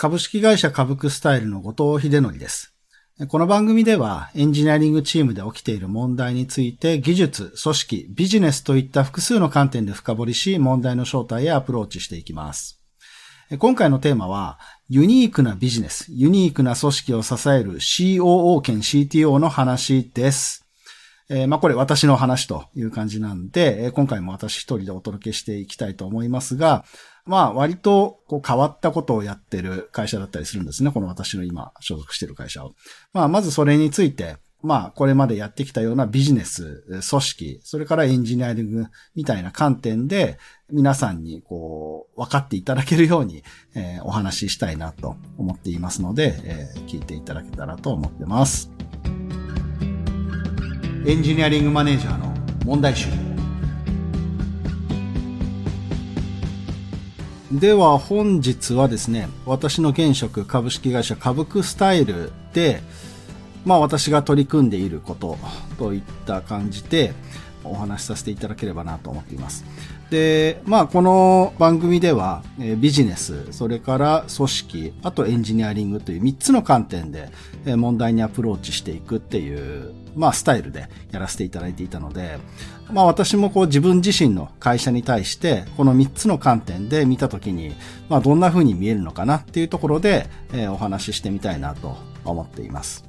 株式会社株クスタイルの後藤秀則です。この番組ではエンジニアリングチームで起きている問題について技術、組織、ビジネスといった複数の観点で深掘りし問題の正体へアプローチしていきます。今回のテーマはユニークなビジネス、ユニークな組織を支える COO 兼 CTO の話です。えー、まあこれ私の話という感じなんで、今回も私一人でお届けしていきたいと思いますが、まあ割とこう変わったことをやってる会社だったりするんですね。この私の今所属してる会社を。まあまずそれについて、まあこれまでやってきたようなビジネス、組織、それからエンジニアリングみたいな観点で皆さんにこう分かっていただけるように、えー、お話ししたいなと思っていますので、えー、聞いていただけたらと思ってます。エンジニアリングマネージャーの問題集。では本日はですね、私の現職株式会社株クスタイルで、まあ私が取り組んでいることといった感じでお話しさせていただければなと思っています。で、まあこの番組ではビジネス、それから組織、あとエンジニアリングという3つの観点で問題にアプローチしていくっていうまあ、スタイルでやらせていただいていたので、まあ、私もこう自分自身の会社に対して、この3つの観点で見たときに、まあ、どんな風に見えるのかなっていうところで、えー、お話ししてみたいなと思っています。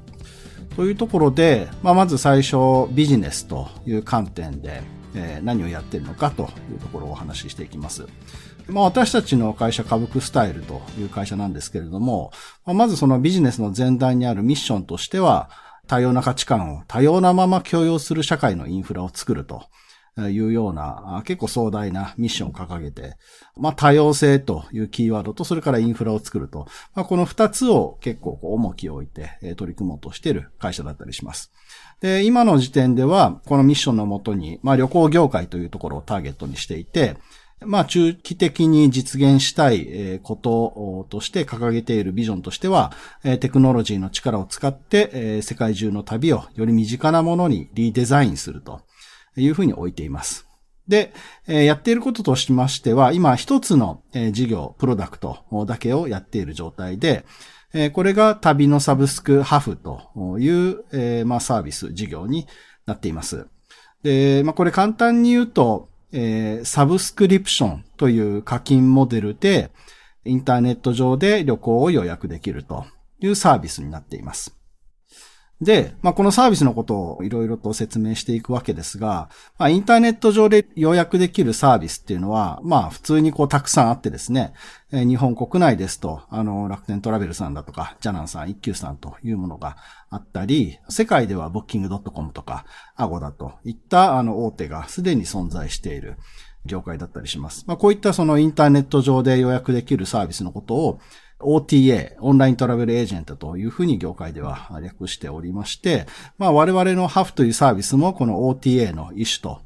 というところで、まあ、まず最初、ビジネスという観点で、えー、何をやってるのかというところをお話ししていきます。まあ、私たちの会社、株クスタイルという会社なんですけれども、まずそのビジネスの前段にあるミッションとしては、多様な価値観を多様なまま共有する社会のインフラを作るというような結構壮大なミッションを掲げて、まあ多様性というキーワードとそれからインフラを作ると、まあ、この二つを結構重きを置いて取り組もうとしている会社だったりします。で、今の時点ではこのミッションのもとに、まあ旅行業界というところをターゲットにしていて、まあ、中期的に実現したいこととして掲げているビジョンとしては、テクノロジーの力を使って世界中の旅をより身近なものにリデザインするというふうに置いています。で、やっていることとしましては、今一つの事業、プロダクトだけをやっている状態で、これが旅のサブスクハフという、ま、サービス事業になっています。で、まあ、これ簡単に言うと、えー、サブスクリプションという課金モデルで、インターネット上で旅行を予約できるというサービスになっています。で、まあ、このサービスのことをいろいろと説明していくわけですが、まあ、インターネット上で予約できるサービスっていうのは、まあ、普通にこうたくさんあってですね、日本国内ですと、あの、楽天トラベルさんだとか、ジャナンさん、一休さんというものがあったり、世界ではブッキング .com とか、アゴだといったあの大手がすでに存在している業界だったりします。まあ、こういったそのインターネット上で予約できるサービスのことを、OTA、オンライントラベルエージェントというふうに業界では略しておりまして、まあ我々のハフというサービスもこの OTA の一種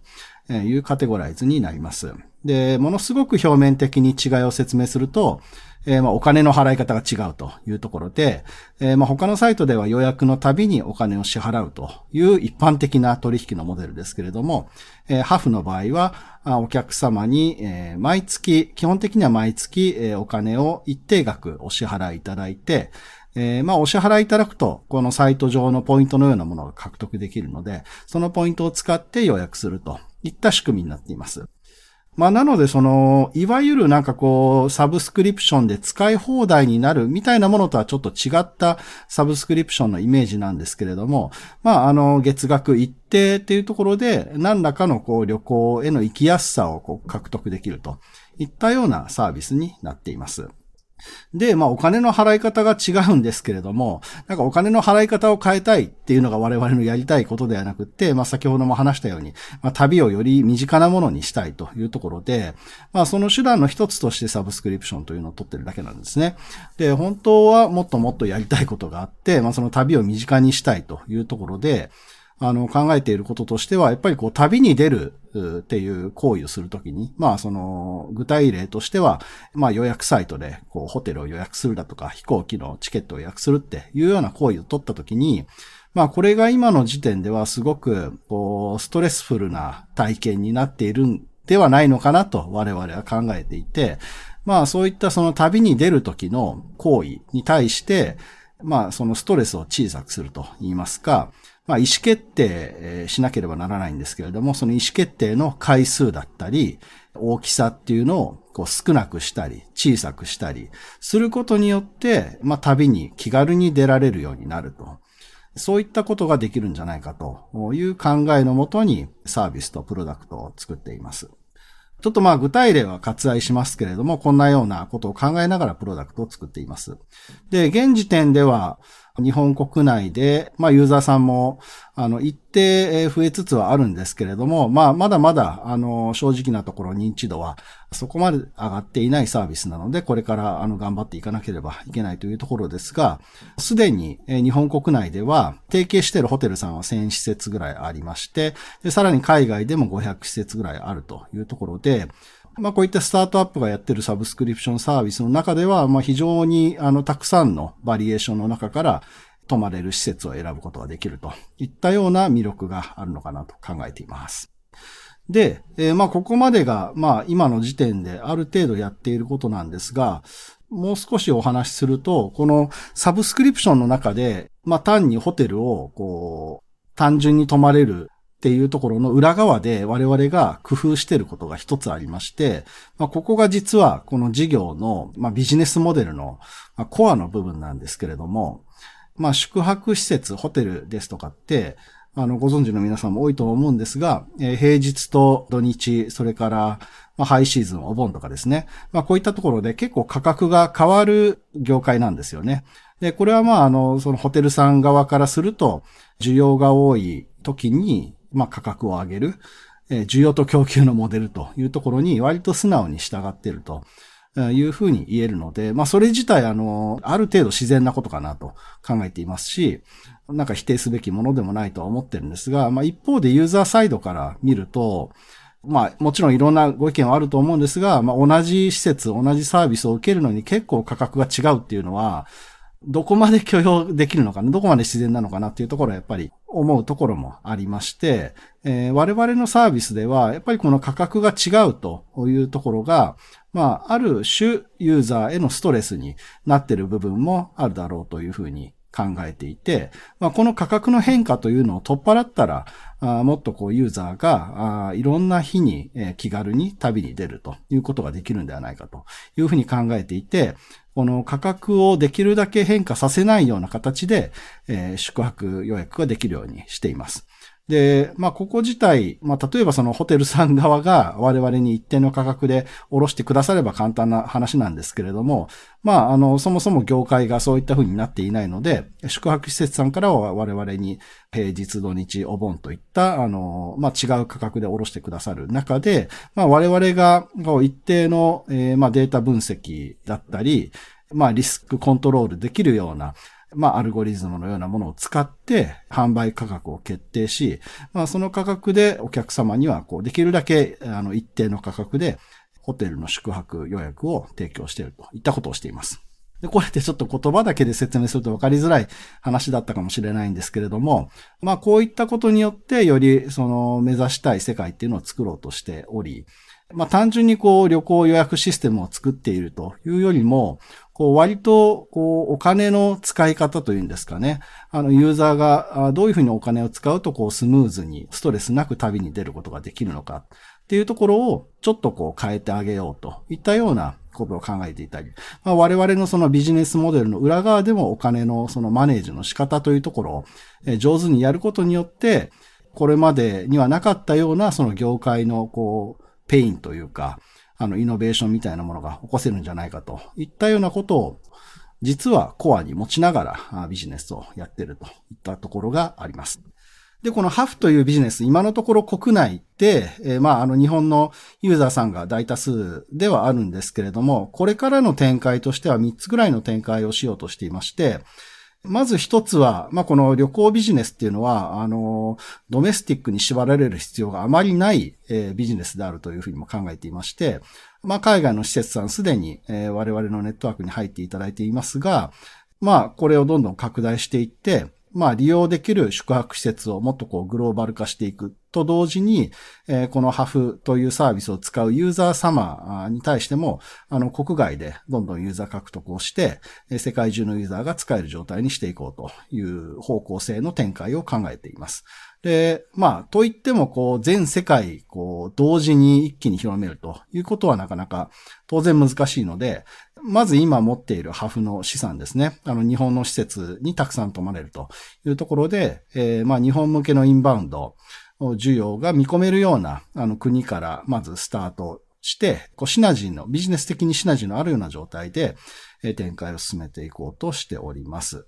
というカテゴライズになります。で、ものすごく表面的に違いを説明すると、えー、まあお金の払い方が違うというところで、えー、まあ他のサイトでは予約のたびにお金を支払うという一般的な取引のモデルですけれども、えー、ハフの場合は、お客様に、え、毎月、基本的には毎月、え、お金を一定額お支払いいただいて、えー、まあ、お支払いいただくと、このサイト上のポイントのようなものが獲得できるので、そのポイントを使って予約するといった仕組みになっています。まあなのでその、いわゆるなんかこう、サブスクリプションで使い放題になるみたいなものとはちょっと違ったサブスクリプションのイメージなんですけれども、まああの、月額一定っていうところで、何らかのこう、旅行への行きやすさをこう獲得できるといったようなサービスになっています。で、まあお金の払い方が違うんですけれども、なんかお金の払い方を変えたいっていうのが我々のやりたいことではなくて、まあ先ほども話したように、まあ旅をより身近なものにしたいというところで、まあその手段の一つとしてサブスクリプションというのを取ってるだけなんですね。で、本当はもっともっとやりたいことがあって、まあその旅を身近にしたいというところで、あの、考えていることとしては、やっぱりこう、旅に出るっていう行為をするときに、まあ、その、具体例としては、まあ、予約サイトで、こう、ホテルを予約するだとか、飛行機のチケットを予約するっていうような行為を取ったときに、まあ、これが今の時点ではすごく、こう、ストレスフルな体験になっているんではないのかなと我々は考えていて、まあそういったその旅に出る時の行為に対して、まあそのストレスを小さくすると言いますか、まあ意思決定しなければならないんですけれども、その意思決定の回数だったり、大きさっていうのをこう少なくしたり、小さくしたり、することによって、まあ旅に気軽に出られるようになると。そういったことができるんじゃないかという考えのもとにサービスとプロダクトを作っています。ちょっとまあ具体例は割愛しますけれども、こんなようなことを考えながらプロダクトを作っています。で、現時点では、日本国内で、まあユーザーさんも、あの、一定増えつつはあるんですけれども、まあまだまだ、あの、正直なところ認知度はそこまで上がっていないサービスなので、これからあの頑張っていかなければいけないというところですが、すでに日本国内では提携しているホテルさんは1000施設ぐらいありまして、さらに海外でも500施設ぐらいあるというところで、まあこういったスタートアップがやってるサブスクリプションサービスの中では、まあ非常にあのたくさんのバリエーションの中から泊まれる施設を選ぶことができるといったような魅力があるのかなと考えています。で、えー、まあここまでが、まあ今の時点である程度やっていることなんですが、もう少しお話しすると、このサブスクリプションの中で、まあ単にホテルをこう、単純に泊まれるっていうところの裏側で我々が工夫していることが一つありまして、まあ、ここが実はこの事業の、まあ、ビジネスモデルの、まあ、コアの部分なんですけれども、まあ、宿泊施設、ホテルですとかって、あの、ご存知の皆さんも多いと思うんですが、えー、平日と土日、それから、まあ、ハイシーズン、お盆とかですね。まあ、こういったところで結構価格が変わる業界なんですよね。で、これはまあ、あの、そのホテルさん側からすると、需要が多い時に、まあ、価格を上げる、えー、需要と供給のモデルというところに割と素直に従っているというふうに言えるので、まあ、それ自体、あの、ある程度自然なことかなと考えていますし、なんか否定すべきものでもないとは思ってるんですが、まあ、一方でユーザーサイドから見ると、まあ、もちろんいろんなご意見はあると思うんですが、まあ、同じ施設、同じサービスを受けるのに結構価格が違うっていうのは、どこまで許容できるのかな、どこまで自然なのかなっていうところはやっぱり思うところもありまして、えー、我々のサービスでは、やっぱりこの価格が違うというところが、まあ、ある種ユーザーへのストレスになっている部分もあるだろうというふうに考えていて、まあ、この価格の変化というのを取っ払ったら、あもっとこうユーザーがあいろんな日に、え、気軽に旅に出るということができるんではないかというふうに考えていて、この価格をできるだけ変化させないような形で、え、宿泊予約ができるようにしています。で、まあ、ここ自体、まあ、例えばそのホテルさん側が我々に一定の価格で下ろしてくだされば簡単な話なんですけれども、まあ、あの、そもそも業界がそういった風になっていないので、宿泊施設さんからは我々に平日土日お盆といった、あの、まあ、違う価格で下ろしてくださる中で、まあ、我々が一定の、えー、まあ、データ分析だったり、まあ、リスクコントロールできるような、まあ、アルゴリズムのようなものを使って販売価格を決定し、まあ、その価格でお客様には、こう、できるだけ、あの、一定の価格で、ホテルの宿泊予約を提供しているといったことをしています。で、これってちょっと言葉だけで説明すると分かりづらい話だったかもしれないんですけれども、まあこういったことによってよりその目指したい世界っていうのを作ろうとしており、まあ単純にこう旅行予約システムを作っているというよりも、こう割と、こう、お金の使い方というんですかね。あの、ユーザーがどういうふうにお金を使うと、こう、スムーズに、ストレスなく旅に出ることができるのか。っていうところを、ちょっとこう、変えてあげようと。いったようなことを考えていたり、まあ、我々のそのビジネスモデルの裏側でもお金のそのマネージの仕方というところを、上手にやることによって、これまでにはなかったようなその業界のこう、ペインというか、あの、イノベーションみたいなものが起こせるんじゃないかといったようなことを、実はコアに持ちながらビジネスをやってるといったところがあります。で、このハフというビジネス、今のところ国内で、えー、まあ、あの、日本のユーザーさんが大多数ではあるんですけれども、これからの展開としては3つぐらいの展開をしようとしていまして、まず一つは、まあ、この旅行ビジネスっていうのは、あの、ドメスティックに縛られる必要があまりない、えー、ビジネスであるというふうにも考えていまして、まあ、海外の施設さんすでに、えー、我々のネットワークに入っていただいていますが、まあ、これをどんどん拡大していって、まあ、利用できる宿泊施設をもっとこうグローバル化していく。と同時に、えー、このハフというサービスを使うユーザー様に対しても、あの、国外でどんどんユーザー獲得をして、世界中のユーザーが使える状態にしていこうという方向性の展開を考えています。で、まあ、と言っても、こう、全世界、こう、同時に一気に広めるということはなかなか当然難しいので、まず今持っているハフの資産ですね。あの、日本の施設にたくさん泊まれるというところで、えー、まあ、日本向けのインバウンド、需要が見込めるような、あの、国からまずスタートして、こう、シナジーの、ビジネス的にシナジーのあるような状態で、え展開を進めていこうとしております。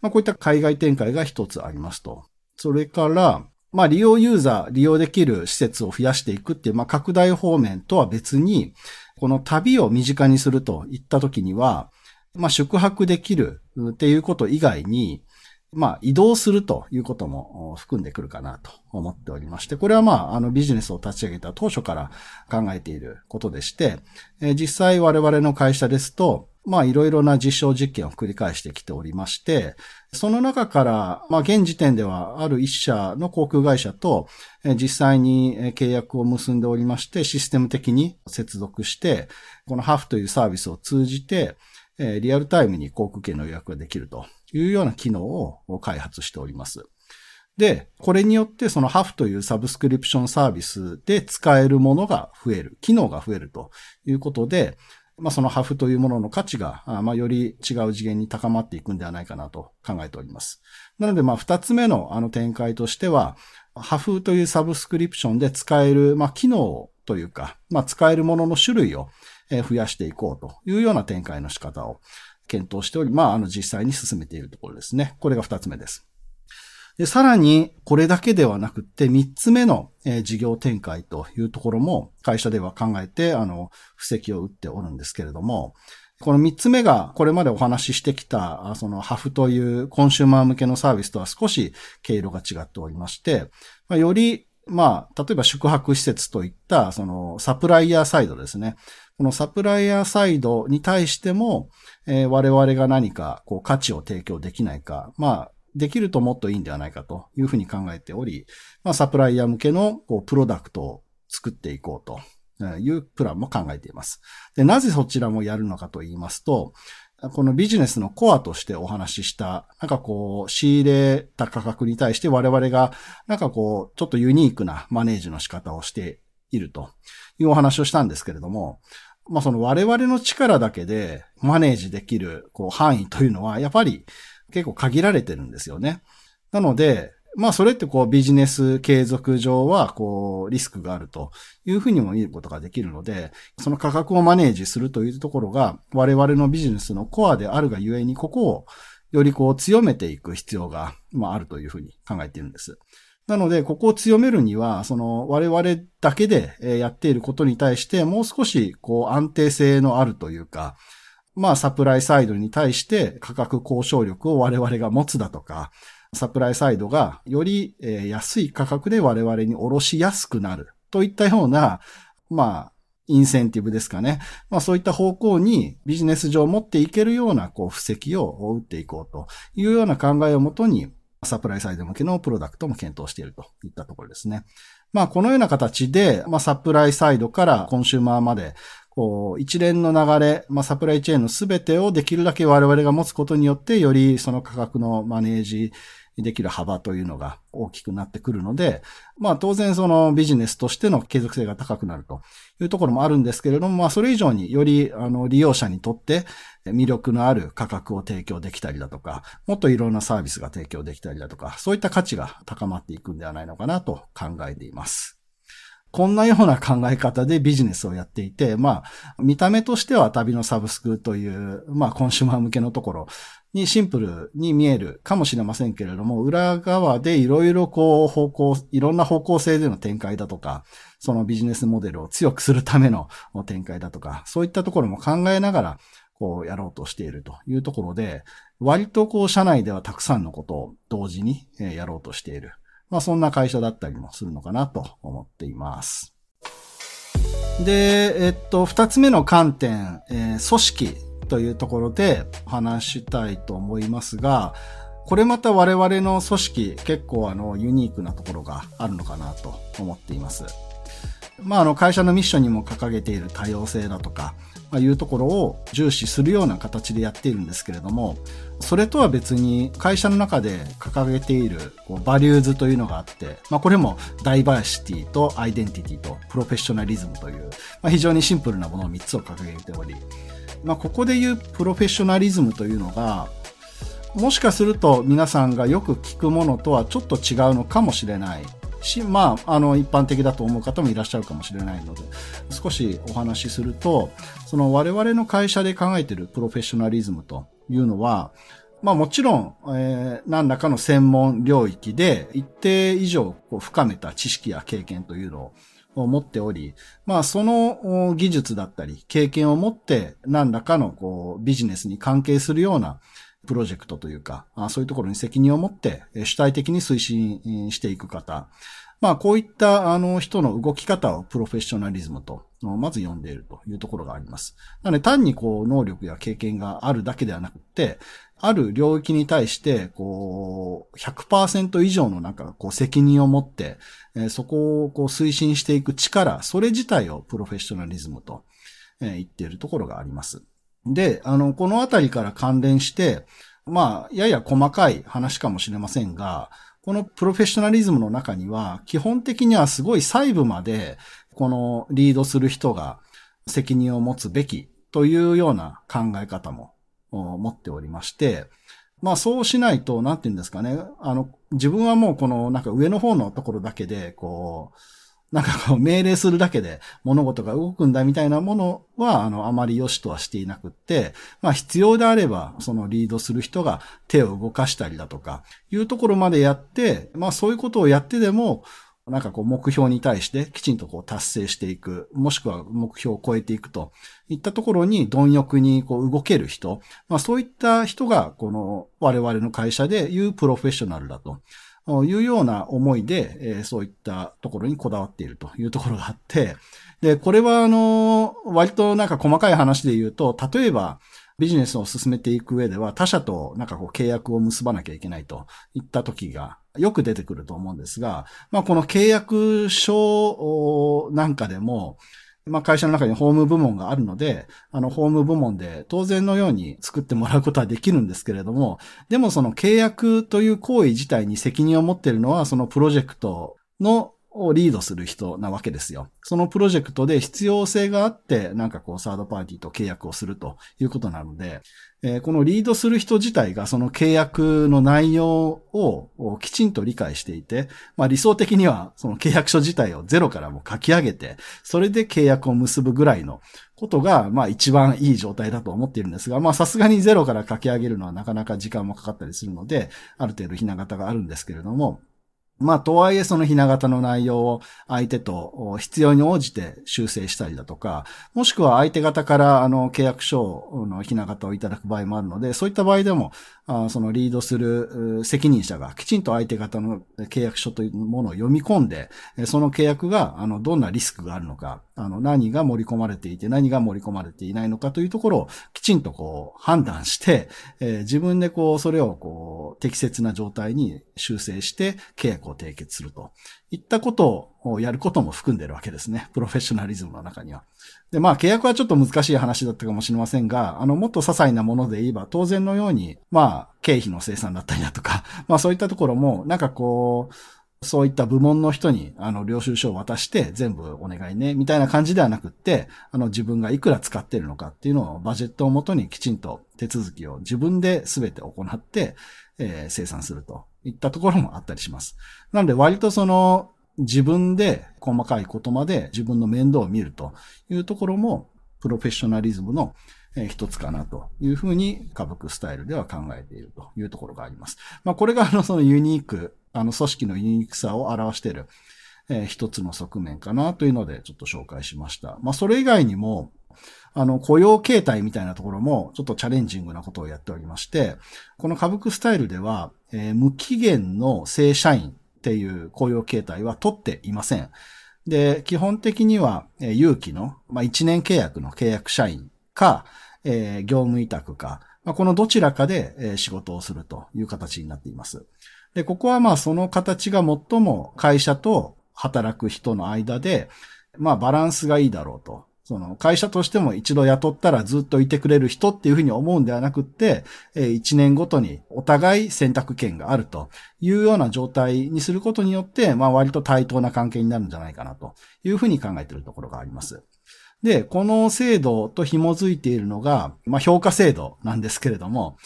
まあ、こういった海外展開が一つありますと。それから、まあ利用ユーザー、利用できる施設を増やしていくっていう、まあ拡大方面とは別に、この旅を身近にするといったときには、まあ宿泊できるっていうこと以外に、まあ移動するということも含んでくるかなと思っておりまして、これはまああのビジネスを立ち上げた当初から考えていることでして、実際我々の会社ですと、まあいろいろな実証実験を繰り返してきておりまして、その中から、まあ現時点ではある一社の航空会社と実際に契約を結んでおりまして、システム的に接続して、このハフというサービスを通じて、リアルタイムに航空券の予約ができると。いうような機能を開発しております。で、これによってそのハフというサブスクリプションサービスで使えるものが増える、機能が増えるということで、まあ、そのハフというものの価値が、まあ、より違う次元に高まっていくんではないかなと考えております。なので、まあ、二つ目のあの展開としては、ハフというサブスクリプションで使える、まあ、機能というか、まあ、使えるものの種類を増やしていこうというような展開の仕方を検討しており、まあ、あの、実際に進めているところですね。これが二つ目です。で、さらに、これだけではなくて、三つ目の、えー、事業展開というところも、会社では考えて、あの、布石を打っておるんですけれども、この三つ目が、これまでお話ししてきた、そのハフというコンシューマー向けのサービスとは少し経路が違っておりまして、まあ、より、まあ、例えば宿泊施設といった、そのサプライヤーサイドですね。このサプライヤーサイドに対しても、えー、我々が何かこう価値を提供できないか、まあ、できるともっといいんではないかというふうに考えており、まあ、サプライヤー向けのこうプロダクトを作っていこうというプランも考えています。で、なぜそちらもやるのかと言いますと、このビジネスのコアとしてお話しした、なんかこう、仕入れた価格に対して我々が、なんかこう、ちょっとユニークなマネージの仕方をしているというお話をしたんですけれども、まあその我々の力だけでマネージできるこう範囲というのは、やっぱり結構限られてるんですよね。なので、まあそれってこうビジネス継続上はこうリスクがあるというふうにも見ることができるので、その価格をマネージするというところが我々のビジネスのコアであるがゆえにここをよりこう強めていく必要が、まあ、あるというふうに考えているんです。なので、ここを強めるには、その我々だけでやっていることに対してもう少しこう安定性のあるというか、まあサプライサイドに対して価格交渉力を我々が持つだとか、サプライサイドがより安い価格で我々に下ろしやすくなるといったような、まあ、インセンティブですかね。まあそういった方向にビジネス上持っていけるようなこう布石を打っていこうというような考えをもとにサプライサイド向けのプロダクトも検討しているといったところですね。まあこのような形で、まあサプライサイドからコンシューマーまで一連の流れ、まあ、サプライチェーンのすべてをできるだけ我々が持つことによって、よりその価格のマネージできる幅というのが大きくなってくるので、まあ当然そのビジネスとしての継続性が高くなるというところもあるんですけれども、まあそれ以上によりあの利用者にとって魅力のある価格を提供できたりだとか、もっといろんなサービスが提供できたりだとか、そういった価値が高まっていくんではないのかなと考えています。こんなような考え方でビジネスをやっていて、まあ、見た目としては旅のサブスクという、まあ、コンシューマー向けのところにシンプルに見えるかもしれませんけれども、裏側でいろいろこう方向、いろんな方向性での展開だとか、そのビジネスモデルを強くするための展開だとか、そういったところも考えながら、こうやろうとしているというところで、割とこう社内ではたくさんのことを同時にやろうとしている。まあそんな会社だったりもするのかなと思っています。で、えっと、二つ目の観点、えー、組織というところで話したいと思いますが、これまた我々の組織結構あのユニークなところがあるのかなと思っています。まああの会社のミッションにも掲げている多様性だとか、まあ、いうところを重視するような形でやっているんですけれども、それとは別に会社の中で掲げているこうバリューズというのがあって、まあこれもダイバーシティとアイデンティティとプロフェッショナリズムという、まあ、非常にシンプルなものを3つを掲げており、まあここで言うプロフェッショナリズムというのが、もしかすると皆さんがよく聞くものとはちょっと違うのかもしれない。し、まあ、あの、一般的だと思う方もいらっしゃるかもしれないので、少しお話しすると、その我々の会社で考えているプロフェッショナリズムというのは、まあもちろん、えー、何らかの専門領域で一定以上こう深めた知識や経験というのを持っており、まあその技術だったり経験を持って何らかのこうビジネスに関係するようなプロジェクトというか、そういうところに責任を持って主体的に推進していく方。まあこういったあの人の動き方をプロフェッショナリズムとまず読んでいるというところがあります。なので単にこう能力や経験があるだけではなくて、ある領域に対して、こう、100%以上のなんか、こう、責任を持って、そこをこう、推進していく力、それ自体をプロフェッショナリズムと、言っているところがあります。で、あの、このあたりから関連して、まあ、やや細かい話かもしれませんが、このプロフェッショナリズムの中には、基本的にはすごい細部まで、このリードする人が責任を持つべきというような考え方も持っておりまして、まあそうしないと、なんて言うんですかね。あの、自分はもうこのなんか上の方のところだけで、こう、なんかこう命令するだけで物事が動くんだみたいなものは、あの、あまり良しとはしていなくって、まあ必要であれば、そのリードする人が手を動かしたりだとか、いうところまでやって、まあそういうことをやってでも、なんかこう目標に対してきちんとこう達成していく、もしくは目標を超えていくといったところに貪欲にこう動ける人、まあそういった人がこの我々の会社でいうプロフェッショナルだと。いうような思いで、えー、そういったところにこだわっているというところがあって、で、これはあの、割となんか細かい話で言うと、例えば、ビジネスを進めていく上では他社となんかこう契約を結ばなきゃいけないといった時がよく出てくると思うんですが、まあこの契約書なんかでも、まあ会社の中にホーム部門があるので、あのホーム部門で当然のように作ってもらうことはできるんですけれども、でもその契約という行為自体に責任を持っているのはそのプロジェクトのをリードする人なわけですよ。そのプロジェクトで必要性があって、なんかこうサードパーティーと契約をするということなので、えー、このリードする人自体がその契約の内容をきちんと理解していて、まあ理想的にはその契約書自体をゼロからも書き上げて、それで契約を結ぶぐらいのことが、まあ一番いい状態だと思っているんですが、まあさすがにゼロから書き上げるのはなかなか時間もかかったりするので、ある程度ひな形があるんですけれども、まあ、とはいえそのひな形の内容を相手と必要に応じて修正したりだとか、もしくは相手方からあの契約書のひな形をいただく場合もあるので、そういった場合でも、あそのリードする責任者がきちんと相手方の契約書というものを読み込んで、その契約があのどんなリスクがあるのか、あの何が盛り込まれていて何が盛り込まれていないのかというところをきちんとこう判断して、自分でこうそれをこう適切な状態に修正して契約を締結するといったことをやることも含んでるわけですね。プロフェッショナリズムの中には。で、まあ契約はちょっと難しい話だったかもしれませんが、あの、もっと些細なもので言えば当然のように、まあ経費の生産だったりだとか、まあそういったところも、なんかこう、そういった部門の人に、あの、領収書を渡して全部お願いね、みたいな感じではなくって、あの、自分がいくら使ってるのかっていうのをバジェットをもとにきちんと手続きを自分で全て行って、えー、生産するといったところもあったりします。なので割とその、自分で細かいことまで自分の面倒を見るというところも、プロフェッショナリズムの一つかなというふうに、歌舞伎スタイルでは考えているというところがあります。まあ、これがあの、そのユニーク、あの、組織のユニークさを表している、えー、一つの側面かなというので、ちょっと紹介しました。まあ、それ以外にも、あの、雇用形態みたいなところも、ちょっとチャレンジングなことをやっておりまして、この歌舞伎スタイルでは、えー、無期限の正社員っていう雇用形態は取っていません。で、基本的には、えー、有期の、まあ、1年契約の契約社員か、えー、業務委託か、まあ、このどちらかでえ仕事をするという形になっています。で、ここはまあその形が最も会社と働く人の間で、まあバランスがいいだろうと。その会社としても一度雇ったらずっといてくれる人っていうふうに思うんではなくって、一年ごとにお互い選択権があるというような状態にすることによって、まあ割と対等な関係になるんじゃないかなというふうに考えているところがあります。で、この制度と紐づいているのが、まあ、評価制度なんですけれども、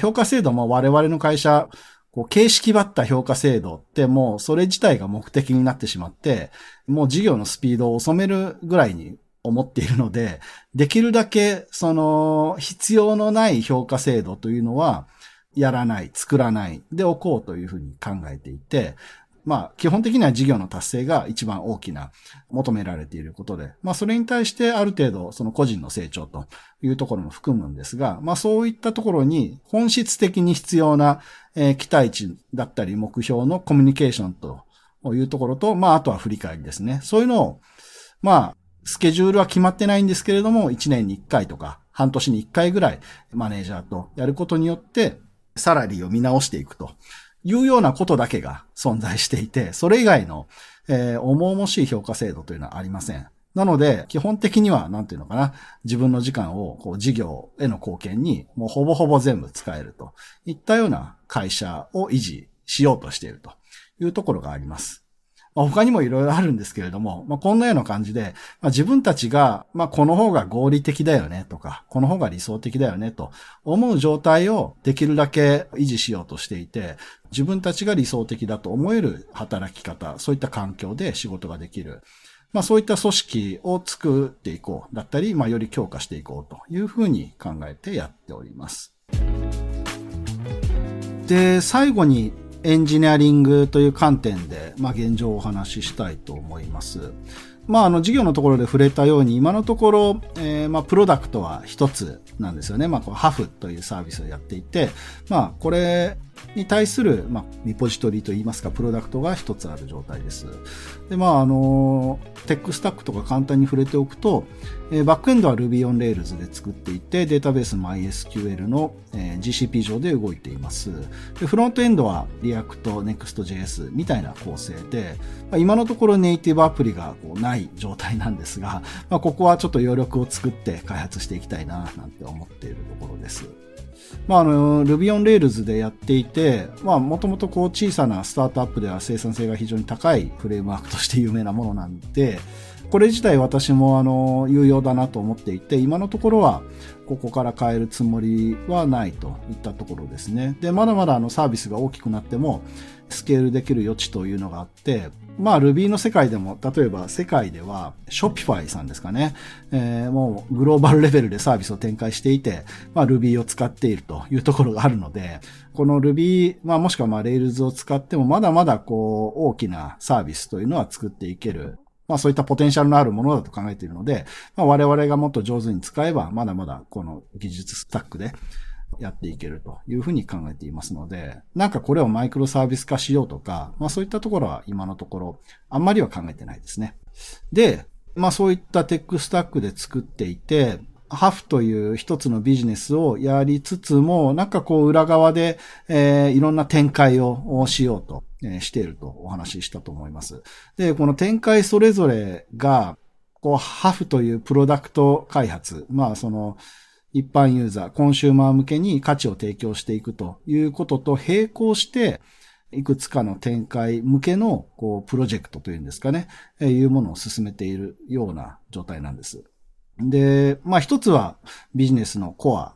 評価制度も我々の会社、こう形式ばった評価制度ってもうそれ自体が目的になってしまって、もう事業のスピードを収めるぐらいに思っているので、できるだけその必要のない評価制度というのはやらない、作らないでおこうというふうに考えていて、まあ、基本的には事業の達成が一番大きな求められていることで、まあ、それに対してある程度、その個人の成長というところも含むんですが、まあ、そういったところに本質的に必要な、えー、期待値だったり目標のコミュニケーションというところと、まあ、あとは振り返りですね。そういうのを、まあ、スケジュールは決まってないんですけれども、1年に1回とか、半年に1回ぐらいマネージャーとやることによって、サラリーを見直していくというようなことだけが存在していて、それ以外の、えー、重々しい評価制度というのはありません。なので、基本的には、なんていうのかな、自分の時間を、こう、事業への貢献に、もうほぼほぼ全部使えるといったような会社を維持しようとしているというところがあります。まあ、他にもいろいろあるんですけれども、まあ、こんなような感じで、まあ、自分たちが、まあ、この方が合理的だよねとか、この方が理想的だよねと思う状態をできるだけ維持しようとしていて、自分たちが理想的だと思える働き方、そういった環境で仕事ができる。まあそういった組織を作っていこうだったり、まあより強化していこうというふうに考えてやっております。で、最後にエンジニアリングという観点で、まあ、現状をお話ししたいと思います。まあ、あの、事業のところで触れたように、今のところ、えー、まあ、プロダクトは一つなんですよね。まあ、こうハフというサービスをやっていて、まあ、これに対する、まあ、リポジトリといいますか、プロダクトが一つある状態です。で、まあ、あの、テックスタックとか簡単に触れておくと、えー、バックエンドは Ruby on Rails で作っていて、データベース MySQL の、えー、GCP 上で動いています。で、フロントエンドは React、Next.js みたいな構成で、まあ、今のところネイティブアプリがこうない状態なんですが、まあ、ここはちょっと余力を作って開発していきたいな、なんて思っているところです。まあ、あの、Ruby on Rails でやっていて、まあ、もともとこう小さなスタートアップでは生産性が非常に高いフレームワークとして有名なものなんで、これ自体私もあの、有用だなと思っていて、今のところはここから変えるつもりはないといったところですね。で、まだまだあのサービスが大きくなっても、スケールできる余地というのがあって、まあ Ruby の世界でも、例えば世界では Shopify さんですかね、えー、もうグローバルレベルでサービスを展開していて、まあ Ruby を使っているというところがあるので、この Ruby、まあもしくはまあ Rails を使ってもまだまだこう大きなサービスというのは作っていける。まあそういったポテンシャルのあるものだと考えているので、まあ我々がもっと上手に使えば、まだまだこの技術スタックでやっていけるというふうに考えていますので、なんかこれをマイクロサービス化しようとか、まあそういったところは今のところあんまりは考えてないですね。で、まあそういったテックスタックで作っていて、ハフという一つのビジネスをやりつつも、なんかこう裏側で、えー、いろんな展開をしようと、しているとお話ししたと思います。で、この展開それぞれが、こう、ハフというプロダクト開発、まあその、一般ユーザー、コンシューマー向けに価値を提供していくということと並行して、いくつかの展開向けの、こう、プロジェクトというんですかね、えー、いうものを進めているような状態なんです。で、まあ一つはビジネスのコア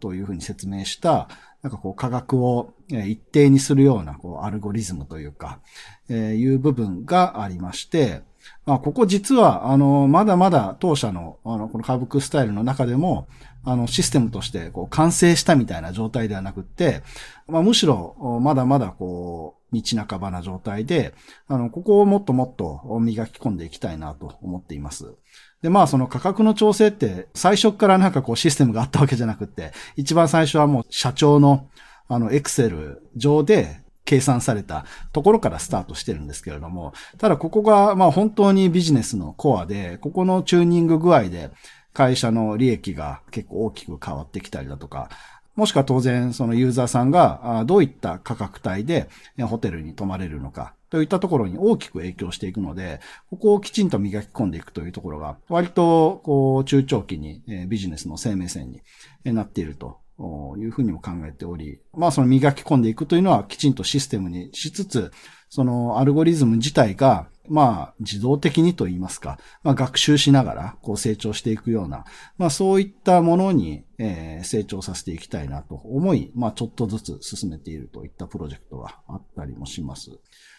というふうに説明した、なんかこう価格を一定にするようなこうアルゴリズムというか、えー、いう部分がありまして、まあここ実はあのまだまだ当社のあのこのカブクスタイルの中でもあの、システムとしてこう完成したみたいな状態ではなくって、まあ、むしろ、まだまだこう、道半ばな状態で、あの、ここをもっともっと磨き込んでいきたいなと思っています。で、まあその価格の調整って最初からなんかこうシステムがあったわけじゃなくて、一番最初はもう社長のあのエクセル上で計算されたところからスタートしてるんですけれども、ただここがまあ本当にビジネスのコアで、ここのチューニング具合で会社の利益が結構大きく変わってきたりだとか、もしくは当然そのユーザーさんがどういった価格帯でホテルに泊まれるのかといったところに大きく影響していくので、ここをきちんと磨き込んでいくというところが、割とこう中長期にビジネスの生命線になっているというふうにも考えており、まあその磨き込んでいくというのはきちんとシステムにしつつ、そのアルゴリズム自体がまあ、自動的にと言いますか、まあ、学習しながら、こう成長していくような、まあ、そういったものに、え、成長させていきたいなと思い、まあ、ちょっとずつ進めているといったプロジェクトがあったりもします。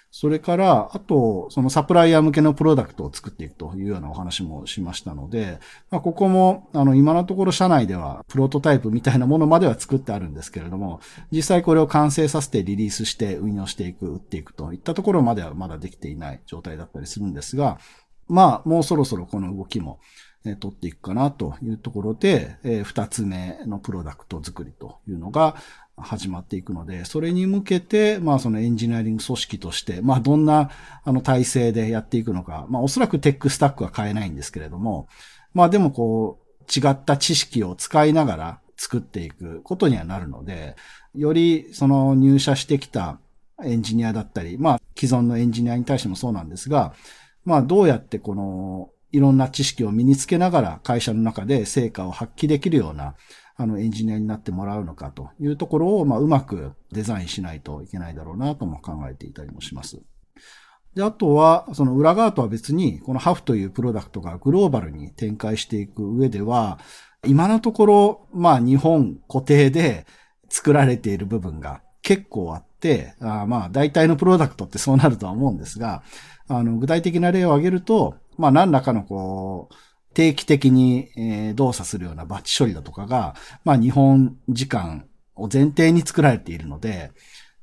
それから、あと、そのサプライヤー向けのプロダクトを作っていくというようなお話もしましたので、まあ、ここも、あの、今のところ社内ではプロトタイプみたいなものまでは作ってあるんですけれども、実際これを完成させてリリースして運用していく、打っていくといったところまではまだできていない状態だったりするんですが、まあ、もうそろそろこの動きも、え取っていくかなというところで、え、二つ目のプロダクト作りというのが、始まっていくので、それに向けて、まあそのエンジニアリング組織として、まあどんなあの体制でやっていくのか、まあおそらくテックスタックは変えないんですけれども、まあでもこう、違った知識を使いながら作っていくことにはなるので、よりその入社してきたエンジニアだったり、まあ既存のエンジニアに対してもそうなんですが、まあどうやってこのいろんな知識を身につけながら会社の中で成果を発揮できるようなあの、エンジニアになってもらうのかというところを、まあ、うまくデザインしないといけないだろうなとも考えていたりもします。で、あとは、その裏側とは別に、このハフというプロダクトがグローバルに展開していく上では、今のところ、まあ、日本固定で作られている部分が結構あって、あまあ、大体のプロダクトってそうなるとは思うんですが、あの、具体的な例を挙げると、まあ、何らかのこう、定期的に、え動作するようなバッチ処理だとかが、まあ日本時間を前提に作られているので、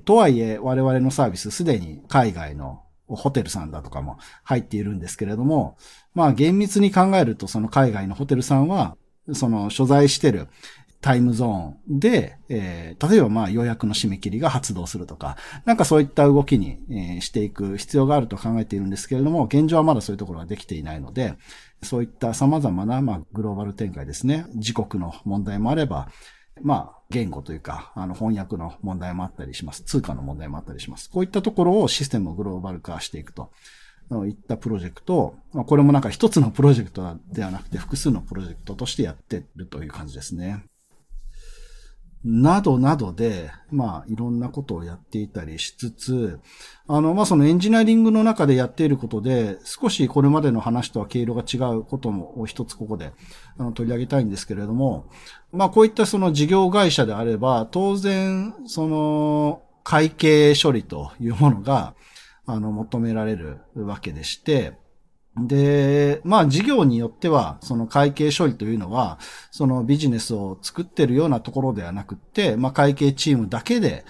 とはいえ我々のサービスすでに海外のホテルさんだとかも入っているんですけれども、まあ厳密に考えるとその海外のホテルさんは、その所在してるタイムゾーンで、えー、例えばまあ予約の締め切りが発動するとか、なんかそういった動きに、えー、していく必要があると考えているんですけれども、現状はまだそういうところができていないので、そういった様々な、まあ、グローバル展開ですね。自国の問題もあれば、まあ、言語というか、あの、翻訳の問題もあったりします。通貨の問題もあったりします。こういったところをシステムをグローバル化していくと。いったプロジェクトまあ、これもなんか一つのプロジェクトではなくて複数のプロジェクトとしてやってるという感じですね。などなどで、まあ、いろんなことをやっていたりしつつ、あの、まあ、そのエンジニアリングの中でやっていることで、少しこれまでの話とは経路が違うことも一つここであの取り上げたいんですけれども、まあ、こういったその事業会社であれば、当然、その、会計処理というものが、あの、求められるわけでして、で、まあ事業によっては、その会計処理というのは、そのビジネスを作ってるようなところではなくって、まあ会計チームだけで、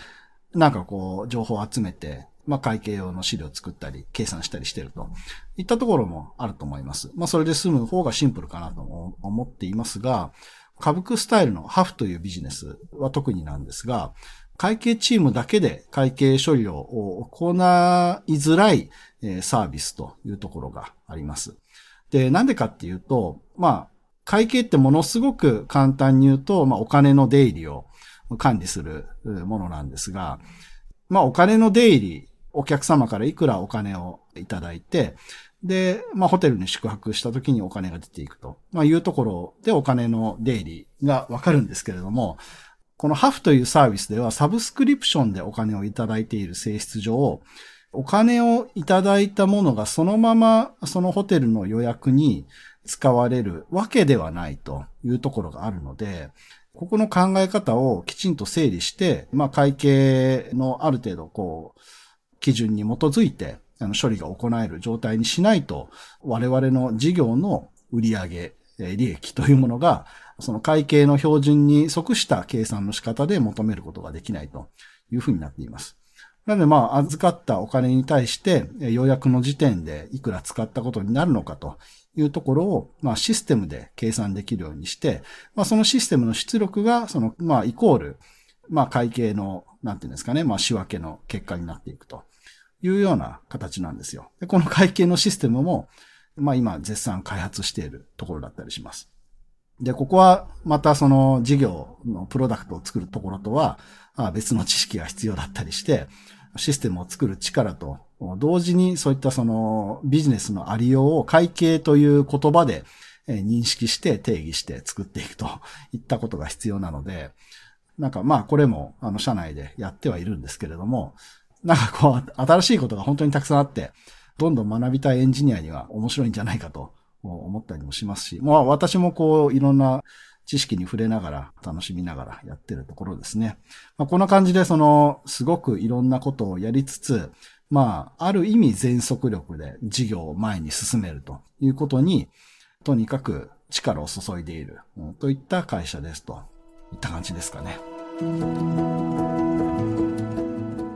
なんかこう、情報を集めて、まあ会計用の資料を作ったり、計算したりしてるといったところもあると思います。まあそれで済む方がシンプルかなと思っていますが、株区スタイルのハフというビジネスは特になんですが、会計チームだけで会計処理を行いづらいサービスというところがあります。で、なんでかっていうと、まあ、会計ってものすごく簡単に言うと、まあ、お金の出入りを管理するものなんですが、まあ、お金の出入り、お客様からいくらお金をいただいて、で、まあ、ホテルに宿泊した時にお金が出ていくと、まあ、いうところでお金の出入りがわかるんですけれども、このハフというサービスではサブスクリプションでお金をいただいている性質上、お金をいただいたものがそのままそのホテルの予約に使われるわけではないというところがあるので、ここの考え方をきちんと整理して、まあ会計のある程度こう、基準に基づいて、あの処理が行える状態にしないと、我々の事業の売上、利益というものが、その会計の標準に即した計算の仕方で求めることができないというふうになっています。なので、まあ、預かったお金に対して、予約の時点でいくら使ったことになるのかというところを、まあ、システムで計算できるようにして、まあ、そのシステムの出力が、その、まあ、イコール、まあ、会計の、なんていうんですかね、まあ、仕分けの結果になっていくというような形なんですよ。で、この会計のシステムも、まあ、今、絶賛開発しているところだったりします。で、ここはまたその事業のプロダクトを作るところとは別の知識が必要だったりして、システムを作る力と同時にそういったそのビジネスのありようを会計という言葉で認識して定義して作っていくといったことが必要なので、なんかまあこれもあの社内でやってはいるんですけれども、なんかこう新しいことが本当にたくさんあって、どんどん学びたいエンジニアには面白いんじゃないかと思ったりもしますし、まあ私もこういろんな知識に触れながら、楽しみながらやってるところですね。まあ、こんな感じで、その、すごくいろんなことをやりつつ、まあ、ある意味全速力で事業を前に進めるということに、とにかく力を注いでいる、といった会社ですといった感じですかね。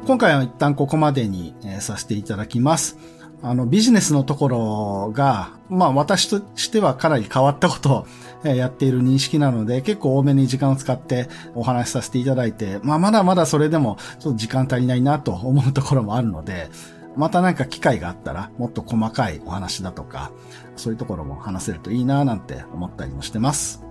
今回は一旦ここまでにさせていただきます。あの、ビジネスのところが、まあ私としてはかなり変わったことを やっている認識なので、結構多めに時間を使ってお話しさせていただいて、まあまだまだそれでもちょっと時間足りないなと思うところもあるので、またなんか機会があったら、もっと細かいお話だとか、そういうところも話せるといいななんて思ったりもしてます。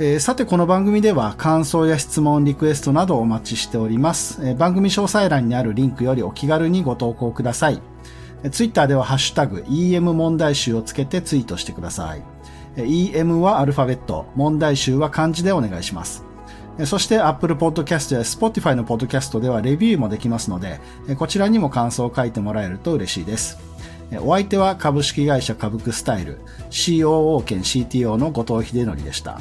えー、さてこの番組では感想や質問、リクエストなどお待ちしております、えー、番組詳細欄にあるリンクよりお気軽にご投稿ください。ツイッターではハッシュタグ EM 問題集をつけてツイートしてください。EM はアルファベット、問題集は漢字でお願いします。そして Apple Podcast や Spotify の Podcast ではレビューもできますので、こちらにも感想を書いてもらえると嬉しいです。お相手は株式会社株クスタイル COO 兼 CTO の後藤秀則でした。